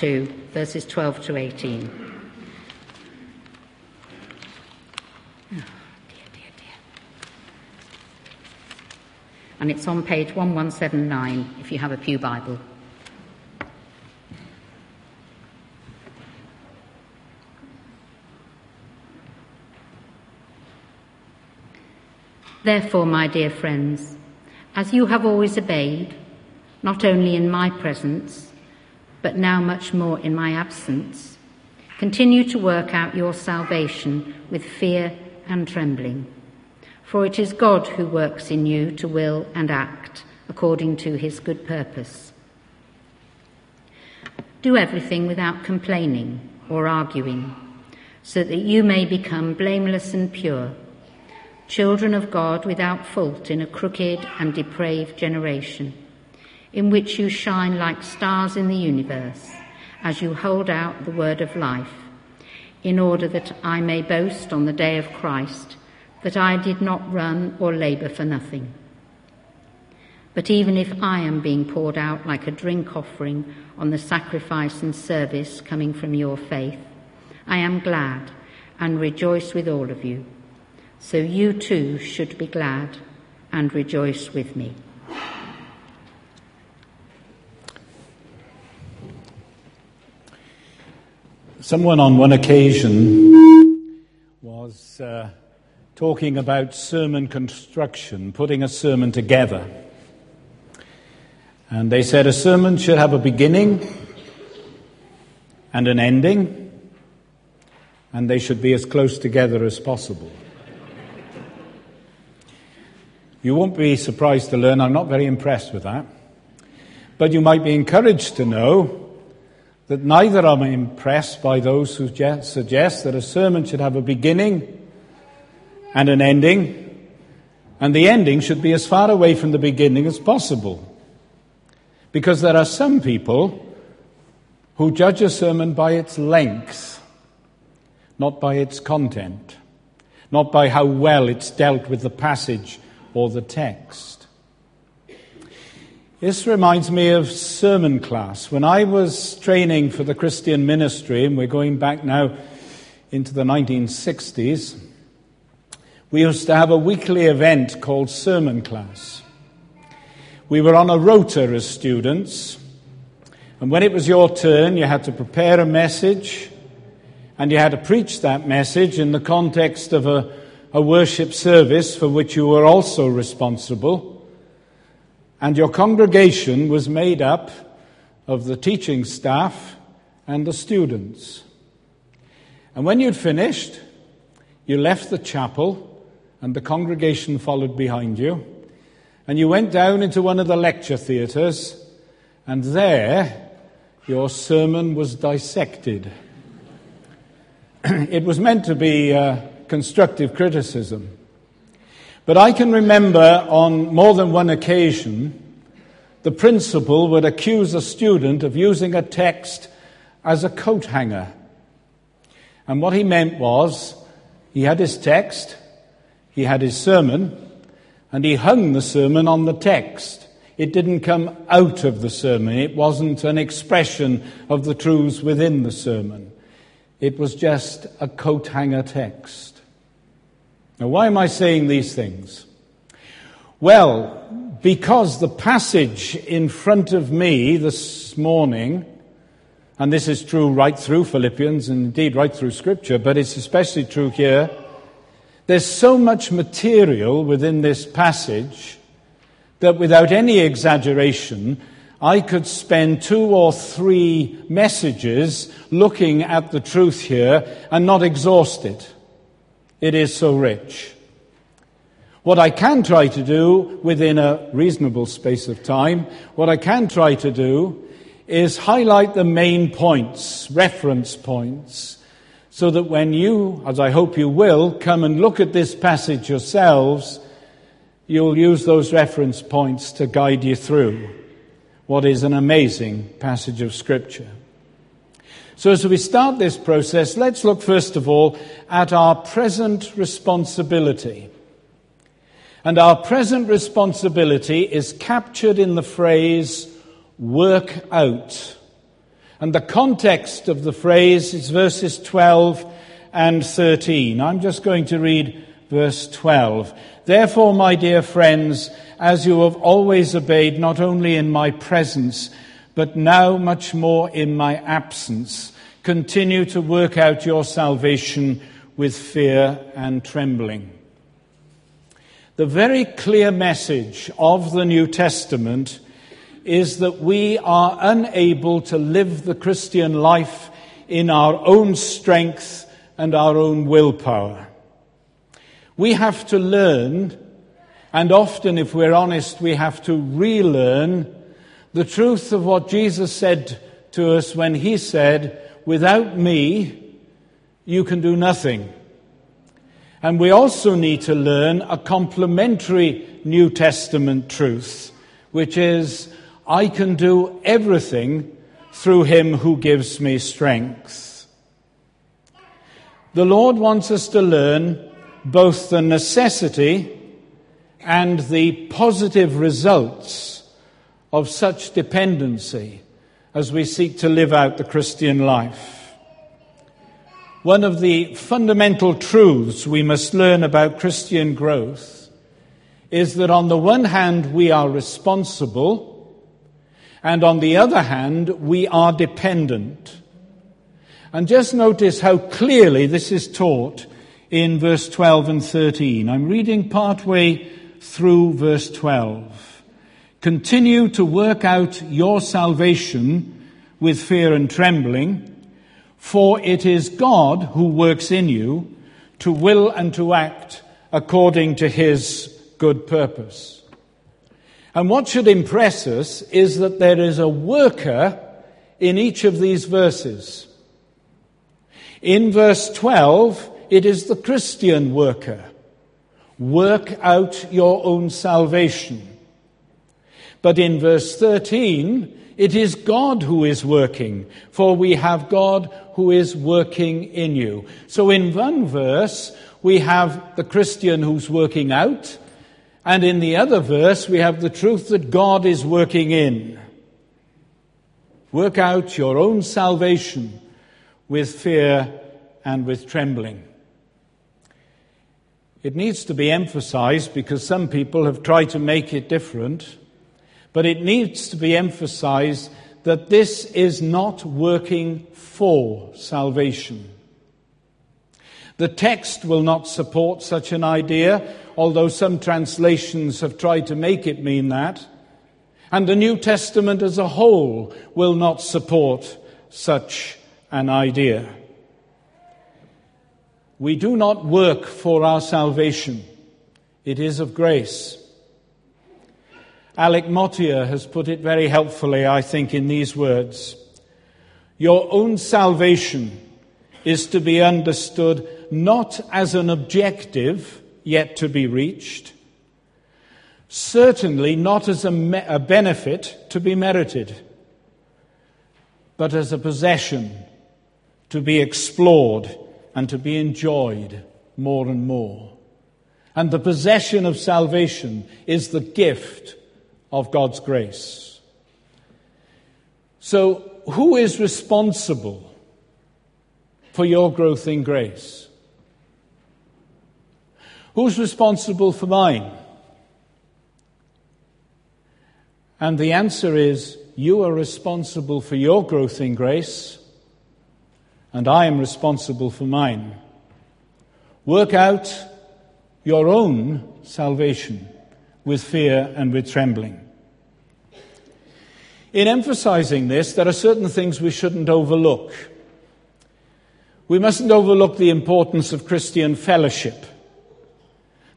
2, verses 12 to 18. Oh, dear, dear, dear. And it's on page 1179 if you have a Pew Bible. Therefore, my dear friends, as you have always obeyed, not only in my presence, but now much more in my absence. Continue to work out your salvation with fear and trembling. For it is God who works in you to will and act according to his good purpose. Do everything without complaining or arguing, so that you may become blameless and pure, children of God without fault in a crooked and depraved generation in which you shine like stars in the universe as you hold out the word of life, in order that I may boast on the day of Christ that I did not run or labour for nothing. But even if I am being poured out like a drink offering on the sacrifice and service coming from your faith, I am glad and rejoice with all of you. So you too should be glad and rejoice with me. Someone on one occasion was uh, talking about sermon construction, putting a sermon together. And they said a sermon should have a beginning and an ending, and they should be as close together as possible. You won't be surprised to learn I'm not very impressed with that. But you might be encouraged to know that neither am I impressed by those who suggest that a sermon should have a beginning and an ending, and the ending should be as far away from the beginning as possible. Because there are some people who judge a sermon by its length, not by its content, not by how well it's dealt with the passage or the text. This reminds me of sermon class. When I was training for the Christian ministry, and we're going back now into the 1960s, we used to have a weekly event called sermon class. We were on a rota as students, and when it was your turn, you had to prepare a message, and you had to preach that message in the context of a, a worship service for which you were also responsible. And your congregation was made up of the teaching staff and the students. And when you'd finished, you left the chapel and the congregation followed behind you. And you went down into one of the lecture theatres, and there your sermon was dissected. it was meant to be uh, constructive criticism. But I can remember on more than one occasion the principal would accuse a student of using a text as a coat hanger. And what he meant was he had his text, he had his sermon, and he hung the sermon on the text. It didn't come out of the sermon. It wasn't an expression of the truths within the sermon. It was just a coat hanger text. Now, why am I saying these things? Well, because the passage in front of me this morning, and this is true right through Philippians and indeed right through Scripture, but it's especially true here, there's so much material within this passage that without any exaggeration, I could spend two or three messages looking at the truth here and not exhaust it. It is so rich. What I can try to do within a reasonable space of time, what I can try to do is highlight the main points, reference points, so that when you, as I hope you will, come and look at this passage yourselves, you'll use those reference points to guide you through what is an amazing passage of Scripture. So, as we start this process, let's look first of all at our present responsibility. And our present responsibility is captured in the phrase, work out. And the context of the phrase is verses 12 and 13. I'm just going to read verse 12. Therefore, my dear friends, as you have always obeyed, not only in my presence, but now much more in my absence, continue to work out your salvation with fear and trembling. The very clear message of the New Testament is that we are unable to live the Christian life in our own strength and our own willpower. We have to learn, and often, if we're honest, we have to relearn the truth of what Jesus said to us when he said, Without me, you can do nothing. And we also need to learn a complementary New Testament truth, which is, I can do everything through him who gives me strength. The Lord wants us to learn both the necessity and the positive results of such dependency as we seek to live out the Christian life. One of the fundamental truths we must learn about Christian growth is that on the one hand we are responsible and on the other hand we are dependent. And just notice how clearly this is taught in verse 12 and 13. I'm reading partway through verse 12. Continue to work out your salvation with fear and trembling, for it is God who works in you to will and to act according to his good purpose. And what should impress us is that there is a worker in each of these verses. In verse 12, it is the Christian worker. Work out your own salvation. But in verse 13, it is God who is working, for we have God who is working in you. So in one verse, we have the Christian who's working out, and in the other verse, we have the truth that God is working in. Work out your own salvation with fear and with trembling. It needs to be emphasized because some people have tried to make it different, but it needs to be emphasized that this is not working for salvation. The text will not support such an idea, although some translations have tried to make it mean that. And the New Testament as a whole will not support such an idea. We do not work for our salvation. It is of grace. Alec Motyer has put it very helpfully, I think, in these words. Your own salvation is to be understood not as an objective yet to be reached, certainly not as a, me- a benefit to be merited, but as a possession to be explored and to be enjoyed more and more. And the possession of salvation is the gift of God's grace. So, who is responsible for your growth in grace? Who's responsible for mine? And the answer is you are responsible for your growth in grace and I am responsible for mine. Work out your own salvation with fear and with trembling. In emphasizing this, there are certain things we shouldn't overlook. We mustn't overlook the importance of Christian fellowship.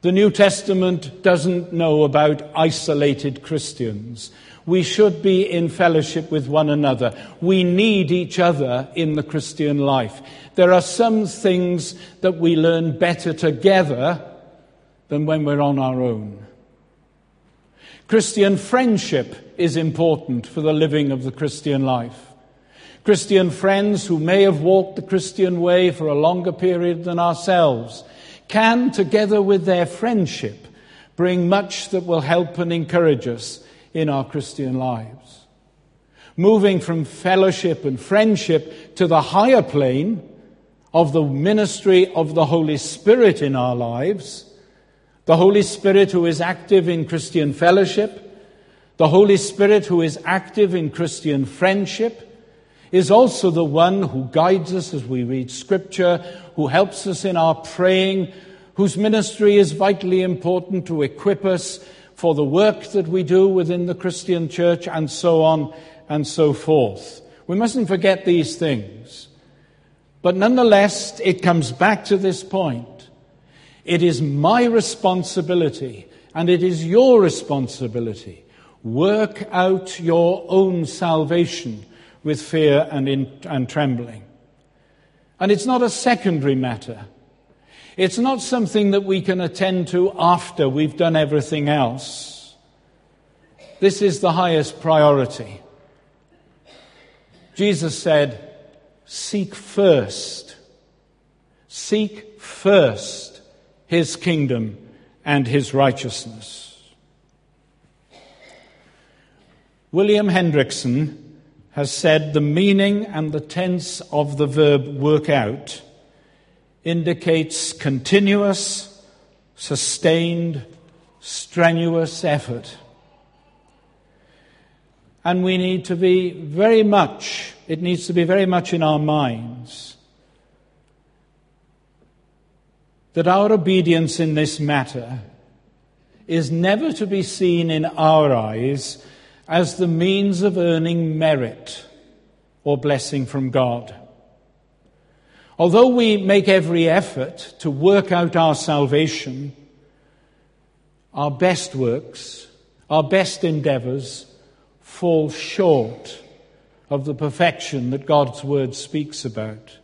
The New Testament doesn't know about isolated Christians. We should be in fellowship with one another. We need each other in the Christian life. There are some things that we learn better together than when we're on our own. Christian friendship is important for the living of the Christian life. Christian friends who may have walked the Christian way for a longer period than ourselves can, together with their friendship, bring much that will help and encourage us in our Christian lives. moving from fellowship and friendship to the higher plane of the ministry of the Holy Spirit in our lives. The Holy Spirit who is active in Christian fellowship, the Holy Spirit who is active in Christian friendship, is also the one who guides us as we read Scripture, who helps us in our praying, whose ministry is vitally important to equip us for the work that we do within the Christian church, and so on and so forth. We mustn't forget these things. But nonetheless, it comes back to this point. It is my responsibility, and it is your responsibility. Work out your own salvation with fear and, in, and trembling. And it's not a secondary matter. It's not something that we can attend to after we've done everything else. This is the highest priority. Jesus said, Seek first, seek first his kingdom and his righteousness. William Hendriksen has said the meaning and the tense of the verb work out indicates continuous, sustained, strenuous effort. And we need to be very much, it needs to be very much in our minds that our obedience in this matter is never to be seen in our eyes as the means of earning merit or blessing from God. Although we make every effort to work out our salvation, our best works, our best endeavors fall short of the perfection that God's Word speaks about.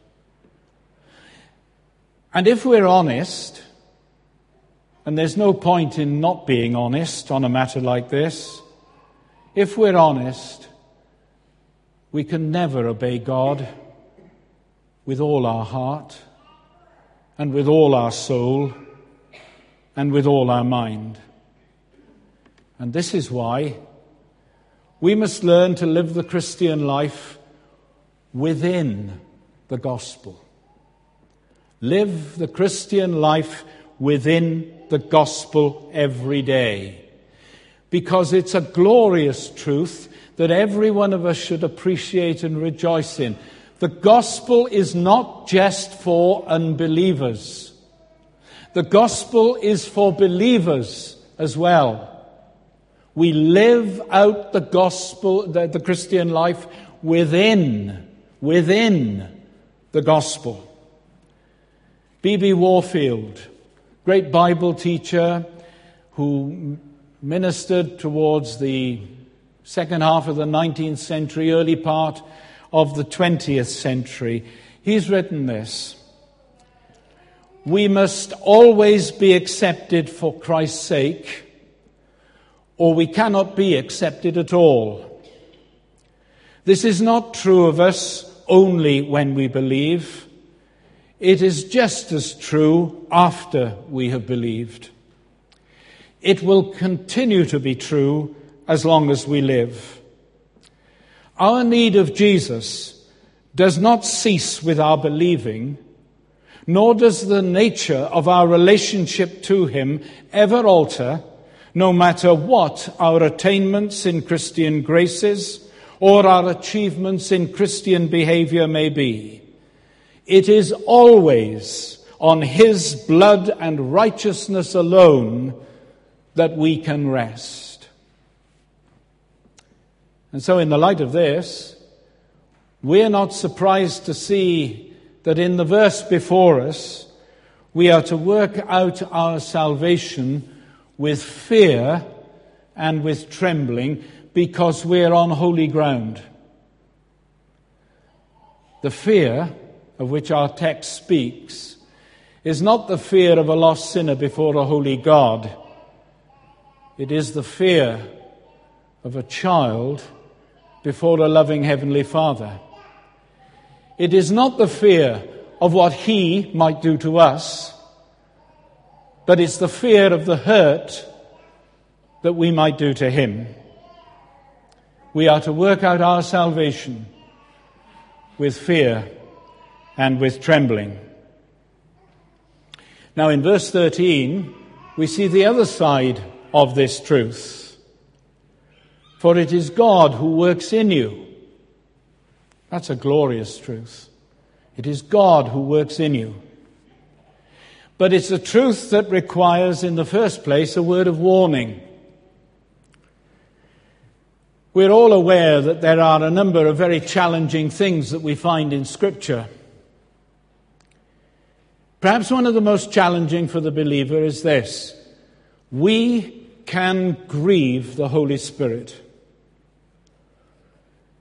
And if we're honest, and there's no point in not being honest on a matter like this, if we're honest, we can never obey God with all our heart and with all our soul and with all our mind. And this is why we must learn to live the Christian life within the gospel. Live the Christian life within the gospel every day because it's a glorious truth that every one of us should appreciate and rejoice in. The gospel is not just for unbelievers. The gospel is for believers as well. We live out the gospel, the, the Christian life within, within the gospel. B.B. Warfield, great Bible teacher who ministered towards the second half of the 19th century, early part of the 20th century. He's written this We must always be accepted for Christ's sake, or we cannot be accepted at all. This is not true of us only when we believe. It is just as true after we have believed. It will continue to be true as long as we live. Our need of Jesus does not cease with our believing, nor does the nature of our relationship to Him ever alter, no matter what our attainments in Christian graces or our achievements in Christian behavior may be. It is always on His blood and righteousness alone that we can rest. And so, in the light of this, we're not surprised to see that in the verse before us, we are to work out our salvation with fear and with trembling because we're on holy ground. The fear of which our text speaks is not the fear of a lost sinner before a holy God it is the fear of a child before a loving Heavenly Father. It is not the fear of what He might do to us, but it's the fear of the hurt that we might do to Him. we are to work out our salvation with fear and with trembling. Now, in verse 13, we see the other side of this truth. For it is God who works in you. That's a glorious truth. It is God who works in you. But it's a truth that requires, in the first place, a word of warning. We're all aware that there are a number of very challenging things that we find in Scripture. Perhaps one of the most challenging for the believer is this we can grieve the Holy Spirit.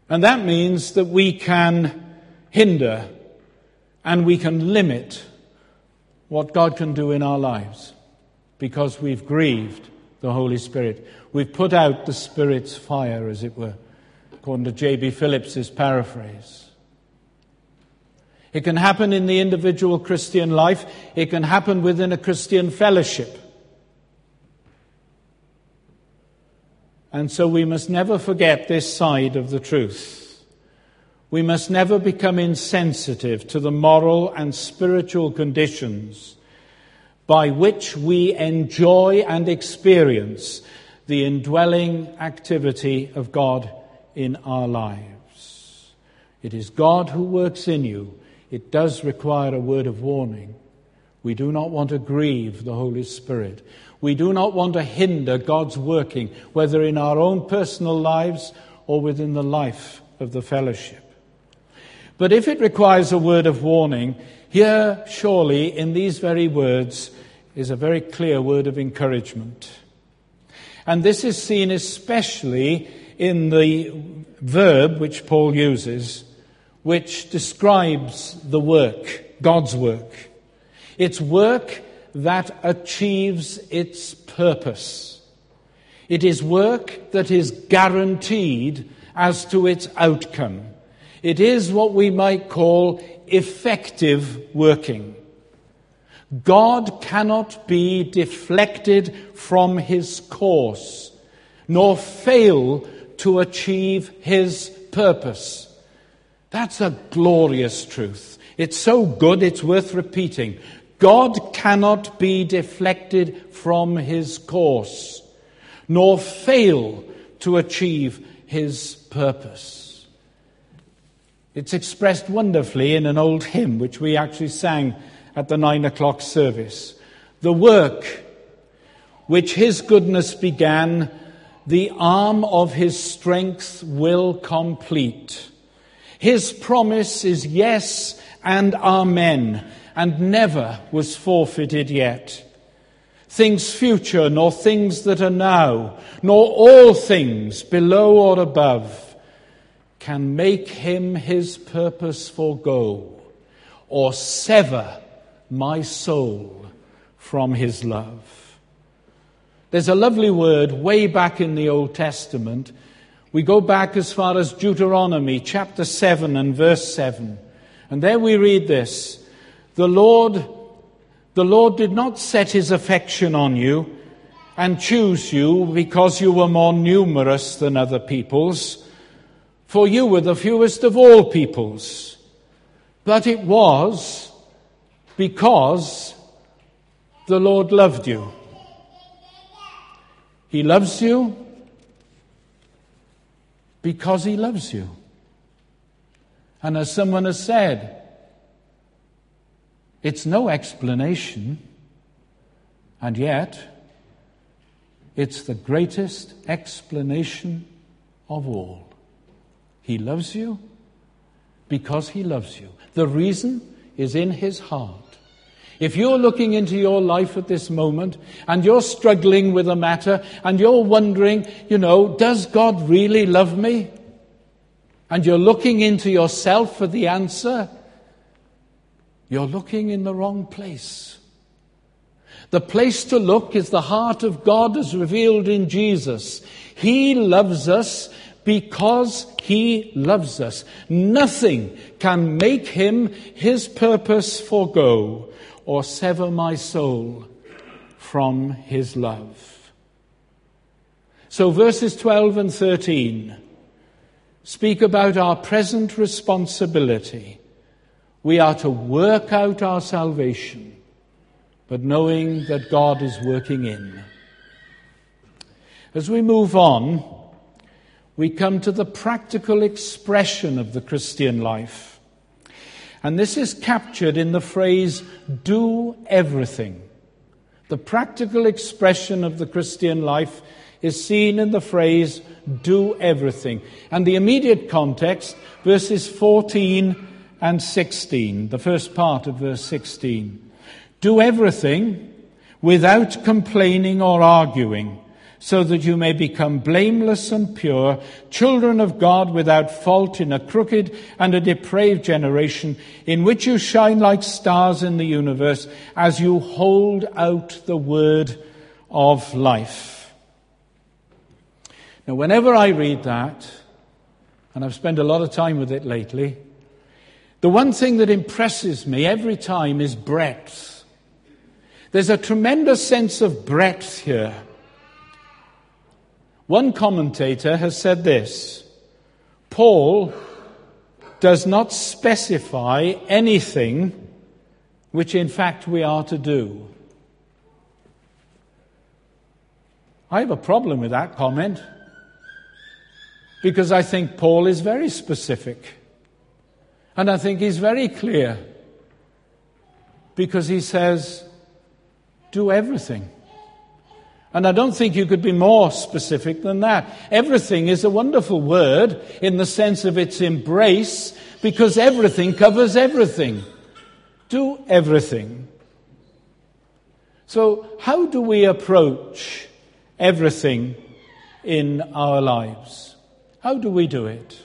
And that means that we can hinder and we can limit what God can do in our lives because we've grieved the Holy Spirit. We've put out the Spirit's fire, as it were, according to J.B. Phillips's paraphrase. It can happen in the individual Christian life. It can happen within a Christian fellowship. And so we must never forget this side of the truth. We must never become insensitive to the moral and spiritual conditions by which we enjoy and experience the indwelling activity of God in our lives. It is God who works in you. It does require a word of warning. We do not want to grieve the Holy Spirit. We do not want to hinder God's working, whether in our own personal lives or within the life of the fellowship. But if it requires a word of warning, here, surely, in these very words, is a very clear word of encouragement. And this is seen especially in the verb which Paul uses, which describes the work, God's work. It's work that achieves its purpose. It is work that is guaranteed as to its outcome. It is what we might call effective working. God cannot be deflected from his course, nor fail to achieve his purpose. That's a glorious truth. It's so good, it's worth repeating. God cannot be deflected from his course, nor fail to achieve his purpose. It's expressed wonderfully in an old hymn which we actually sang at the nine o'clock service. The work which his goodness began, the arm of his strength will complete. His promise is yes and amen, and never was forfeited yet. Things future, nor things that are now, nor all things below or above can make him his purpose forego or sever my soul from his love. There's a lovely word way back in the Old Testament. We go back as far as Deuteronomy chapter 7 and verse 7. And there we read this The Lord, the Lord did not set his affection on you and choose you because you were more numerous than other peoples for you were the fewest of all peoples. But it was because the Lord loved you. He loves you because He loves you. And as someone has said, it's no explanation, and yet it's the greatest explanation of all. He loves you because He loves you. The reason is in His heart. If you're looking into your life at this moment and you're struggling with a matter and you're wondering, you know, does God really love me? And you're looking into yourself for the answer, you're looking in the wrong place. The place to look is the heart of God as revealed in Jesus. He loves us because he loves us. Nothing can make him his purpose forego or sever my soul from his love. So verses 12 and 13 speak about our present responsibility. We are to work out our salvation, but knowing that God is working in. As we move on, we come to the practical expression of the Christian life. And this is captured in the phrase, do everything. The practical expression of the Christian life is seen in the phrase, do everything. And the immediate context, verses 14 and 16, the first part of verse 16. Do everything without complaining or arguing so that you may become blameless and pure, children of God without fault in a crooked and a depraved generation, in which you shine like stars in the universe as you hold out the word of life. Now, whenever I read that, and I've spent a lot of time with it lately, the one thing that impresses me every time is breadth. There's a tremendous sense of breadth here. One commentator has said this Paul does not specify anything which in fact we are to do. I have a problem with that comment because I think Paul is very specific. And I think he's very clear because he says, do everything. And I don't think you could be more specific than that. Everything is a wonderful word in the sense of its embrace because everything covers everything. Do everything. So, how do we approach everything in our lives? How do we do it?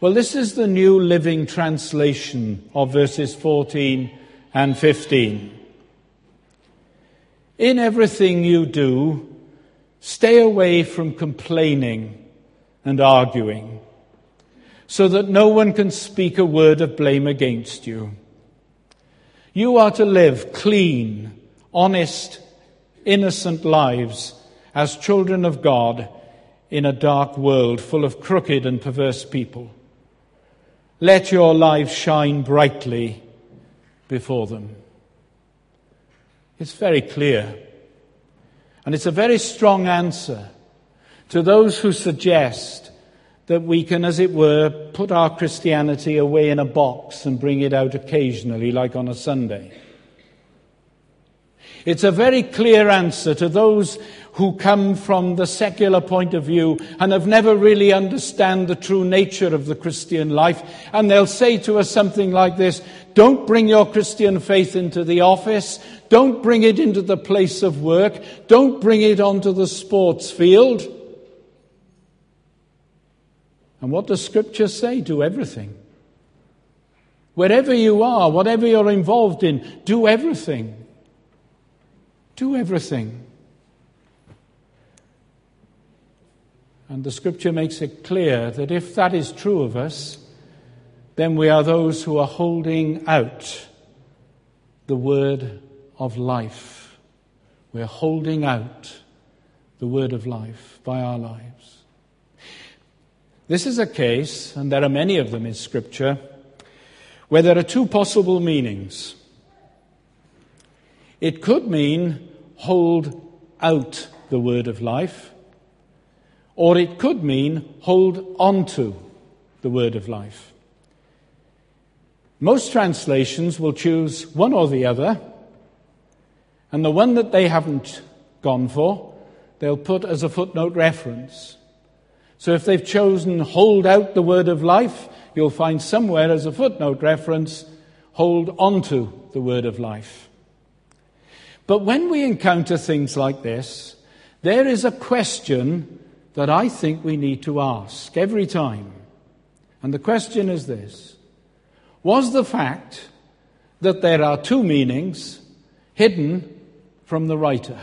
Well, this is the New Living Translation of verses 14 and 15. In everything you do, stay away from complaining and arguing, so that no one can speak a word of blame against you. You are to live clean, honest, innocent lives as children of God in a dark world full of crooked and perverse people. Let your lives shine brightly before them. It's very clear. And it's a very strong answer to those who suggest that we can, as it were, put our Christianity away in a box and bring it out occasionally, like on a Sunday. It's a very clear answer to those who come from the secular point of view and have never really understand the true nature of the Christian life. And they'll say to us something like this, don't bring your Christian faith into the office. Don't bring it into the place of work. Don't bring it onto the sports field. And what does Scripture say? Do everything. Wherever you are, whatever you're involved in, do everything. Do everything. And the Scripture makes it clear that if that is true of us, then we are those who are holding out the word of life. We're holding out the word of life by our lives. This is a case, and there are many of them in Scripture, where there are two possible meanings. It could mean hold out the word of life, or it could mean hold on to the word of life. Most translations will choose one or the other, and the one that they haven't gone for, they'll put as a footnote reference. So if they've chosen hold out the word of life, you'll find somewhere as a footnote reference, hold onto the word of life. But when we encounter things like this, there is a question that I think we need to ask every time. And the question is this was the fact that there are two meanings hidden from the writer.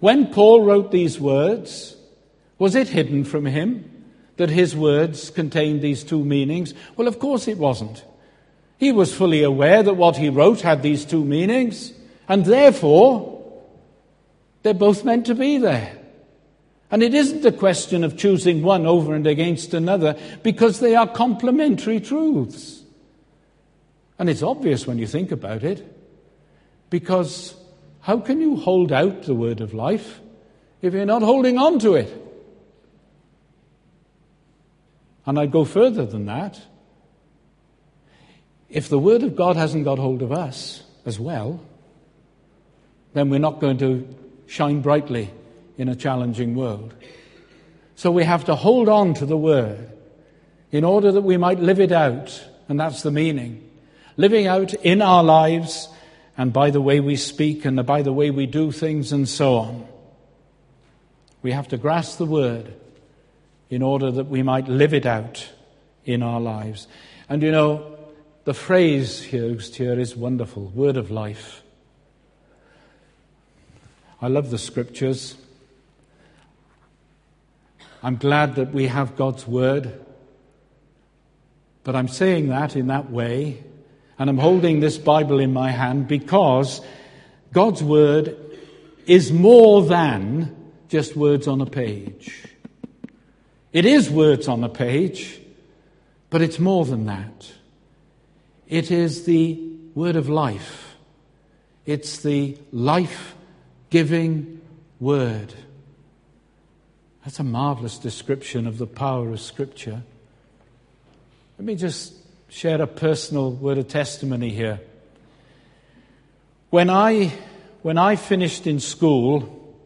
When Paul wrote these words, was it hidden from him that his words contained these two meanings? Well, of course it wasn't. He was fully aware that what he wrote had these two meanings, and therefore, they're both meant to be there. And it isn't a question of choosing one over and against another because they are complementary truths. And it's obvious when you think about it because how can you hold out the word of life if you're not holding on to it? And I'd go further than that. If the word of God hasn't got hold of us as well, then we're not going to shine brightly in a challenging world. So we have to hold on to the word in order that we might live it out. And that's the meaning. Living out in our lives and by the way we speak and by the way we do things and so on. We have to grasp the word in order that we might live it out in our lives. And you know, the phrase used here is wonderful word of life. I love the scriptures. I'm glad that we have God's Word. But I'm saying that in that way, and I'm holding this Bible in my hand because God's Word is more than just words on a page. It is words on a page, but it's more than that. It is the Word of life, it's the life giving Word. That's a marvelous description of the power of Scripture. Let me just share a personal word of testimony here. When I, when I finished in school,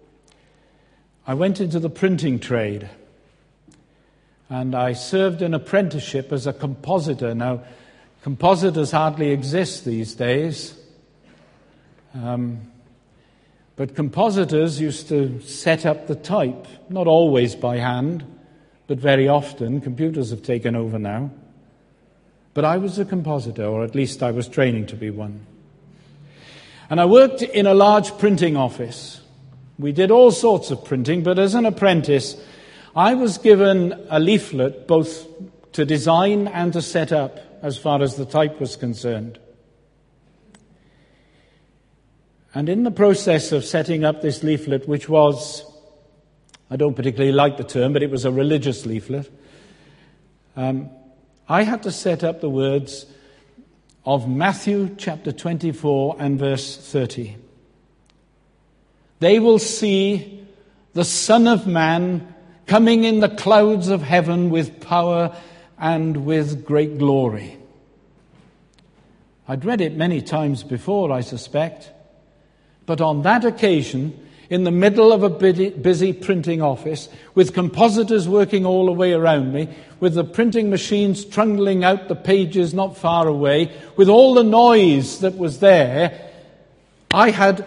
I went into the printing trade and I served an apprenticeship as a compositor. Now, compositors hardly exist these days. Um, but compositors used to set up the type, not always by hand, but very often. Computers have taken over now. But I was a compositor, or at least I was training to be one. And I worked in a large printing office. We did all sorts of printing, but as an apprentice, I was given a leaflet both to design and to set up as far as the type was concerned. And in the process of setting up this leaflet, which was, I don't particularly like the term, but it was a religious leaflet, um, I had to set up the words of Matthew chapter 24 and verse 30. They will see the Son of Man coming in the clouds of heaven with power and with great glory. I'd read it many times before, I suspect. But on that occasion, in the middle of a busy printing office, with compositors working all the way around me, with the printing machines trundling out the pages not far away, with all the noise that was there, I had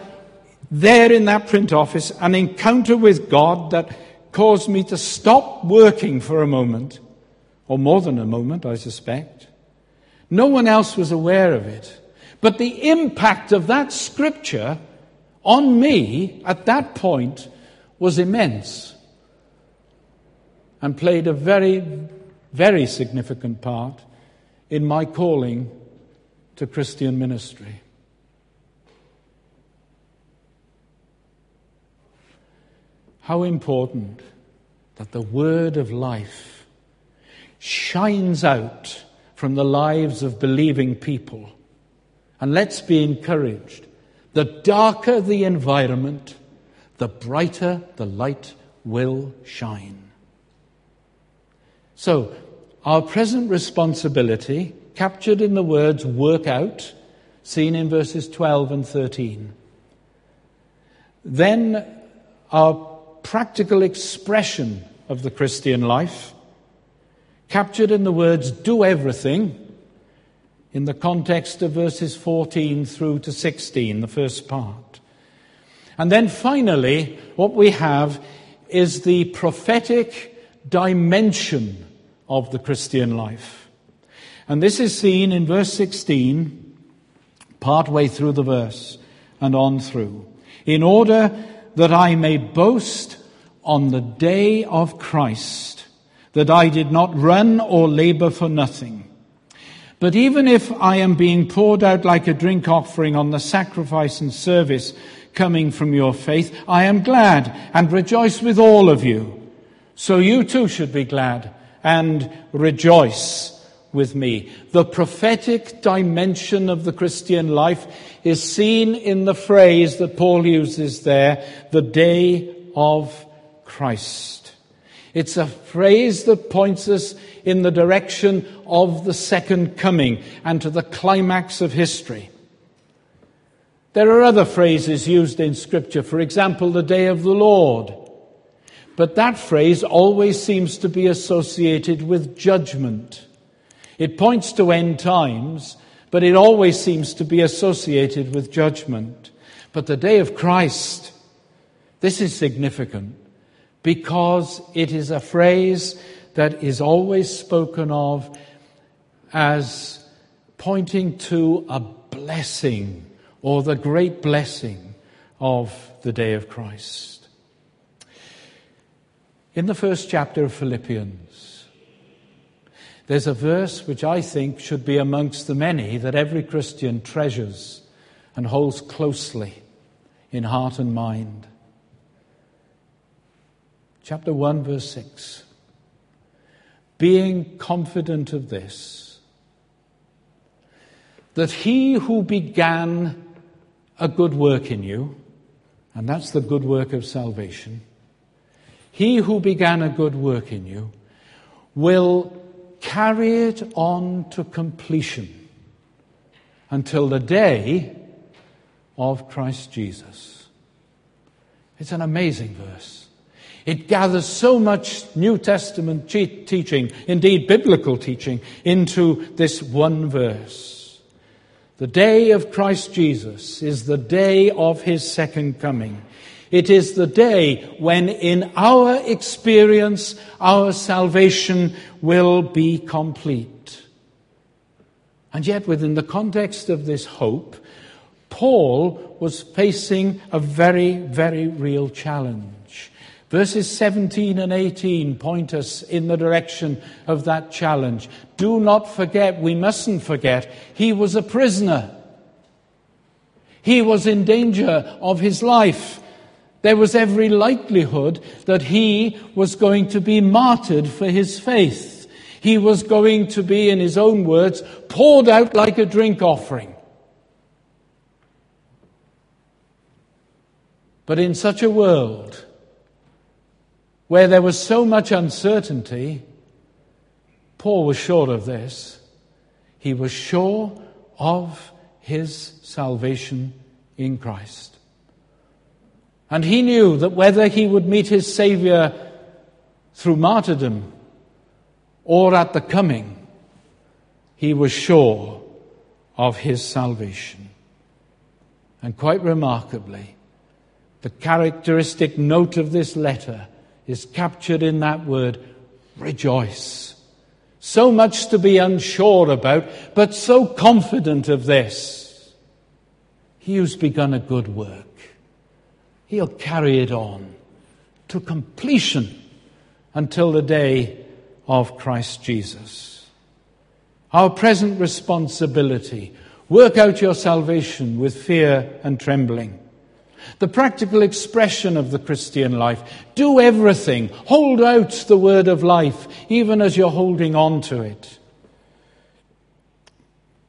there in that print office an encounter with God that caused me to stop working for a moment, or more than a moment, I suspect. No one else was aware of it. But the impact of that scripture on me at that point was immense and played a very, very significant part in my calling to Christian ministry. How important that the word of life shines out from the lives of believing people. And let's be encouraged the darker the environment, the brighter the light will shine. So, our present responsibility, captured in the words work out, seen in verses 12 and 13. Then, our practical expression of the Christian life, captured in the words do everything, in the context of verses 14 through to 16, the first part. And then finally, what we have is the prophetic dimension of the Christian life. And this is seen in verse 16, part way through the verse and on through. In order that I may boast on the day of Christ, that I did not run or labor for nothing. But even if I am being poured out like a drink offering on the sacrifice and service coming from your faith, I am glad and rejoice with all of you. So you too should be glad and rejoice with me. The prophetic dimension of the Christian life is seen in the phrase that Paul uses there, the day of Christ. It's a phrase that points us in the direction of the second coming and to the climax of history. There are other phrases used in Scripture, for example, the day of the Lord. But that phrase always seems to be associated with judgment. It points to end times, but it always seems to be associated with judgment. But the day of Christ, this is significant because it is a phrase that is always spoken of as pointing to a blessing or the great blessing of the day of Christ. In the first chapter of Philippians, there's a verse which I think should be amongst the many that every Christian treasures and holds closely in heart and mind. Chapter 1, verse 6. Being confident of this, that he who began a good work in you, and that's the good work of salvation, he who began a good work in you will carry it on to completion until the day of Christ Jesus. It's an amazing verse. It gathers so much New Testament teaching, indeed biblical teaching, into this one verse. The day of Christ Jesus is the day of his second coming. It is the day when, in our experience, our salvation will be complete. And yet, within the context of this hope, Paul was facing a very, very real challenge. Verses 17 and 18 point us in the direction of that challenge. Do not forget, we mustn't forget, he was a prisoner. He was in danger of his life. There was every likelihood that he was going to be martyred for his faith. He was going to be, in his own words, poured out like a drink offering. But in such a world, where there was so much uncertainty, Paul was sure of this. He was sure of his salvation in Christ. And he knew that whether he would meet his Savior through martyrdom or at the coming, he was sure of his salvation. And quite remarkably, the characteristic note of this letter is captured in that word, rejoice. So much to be unsure about, but so confident of this. He who's begun a good work, he'll carry it on to completion until the day of Christ Jesus. Our present responsibility work out your salvation with fear and trembling. The practical expression of the Christian life. Do everything. Hold out the word of life, even as you're holding on to it.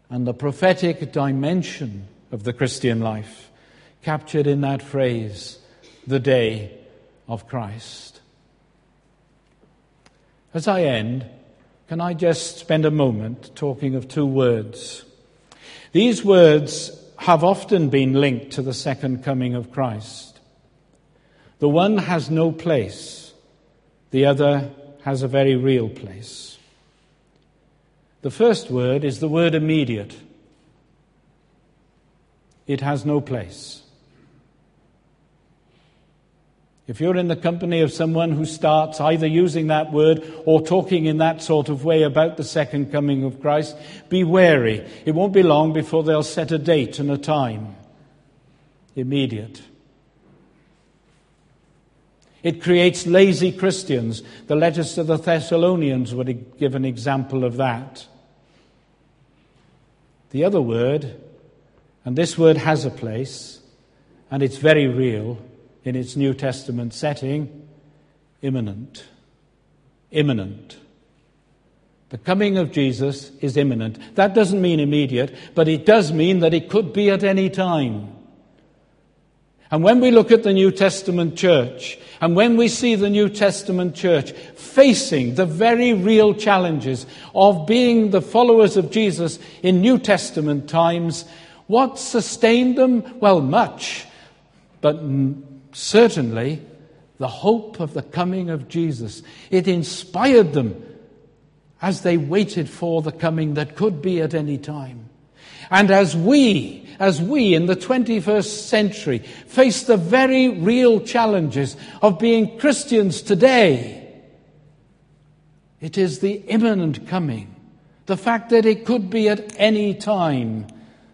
And the prophetic dimension of the Christian life, captured in that phrase, the day of Christ. As I end, can I just spend a moment talking of two words? These words have often been linked to the second coming of Christ. The one has no place, the other has a very real place. The first word is the word immediate. It has no place. If you're in the company of someone who starts either using that word or talking in that sort of way about the second coming of Christ, be wary. It won't be long before they'll set a date and a time. Immediate. It creates lazy Christians. The letters to the Thessalonians would give an example of that. The other word, and this word has a place, and it's very real in its New Testament setting, imminent. Imminent. The coming of Jesus is imminent. That doesn't mean immediate, but it does mean that it could be at any time. And when we look at the New Testament church, and when we see the New Testament church facing the very real challenges of being the followers of Jesus in New Testament times, what sustained them? Well, much, but certainly the hope of the coming of Jesus. It inspired them as they waited for the coming that could be at any time. And as we, as we in the 21st century face the very real challenges of being Christians today, it is the imminent coming, the fact that it could be at any time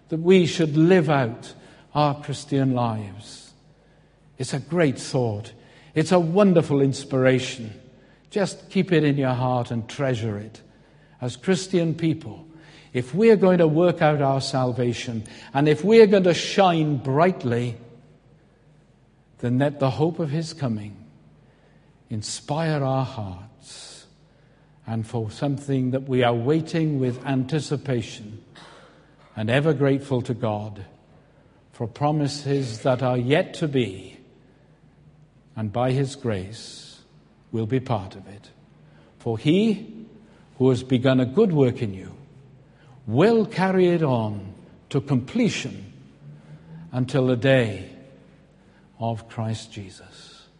that we should live out our Christian lives. It's a great thought. It's a wonderful inspiration. Just keep it in your heart and treasure it. As Christian people, if we're going to work out our salvation and if we're going to shine brightly, then let the hope of His coming inspire our hearts and for something that we are waiting with anticipation and ever grateful to God for promises that are yet to be, and by His grace will be part of it. For He who has begun a good work in you will carry it on to completion until the day of Christ Jesus.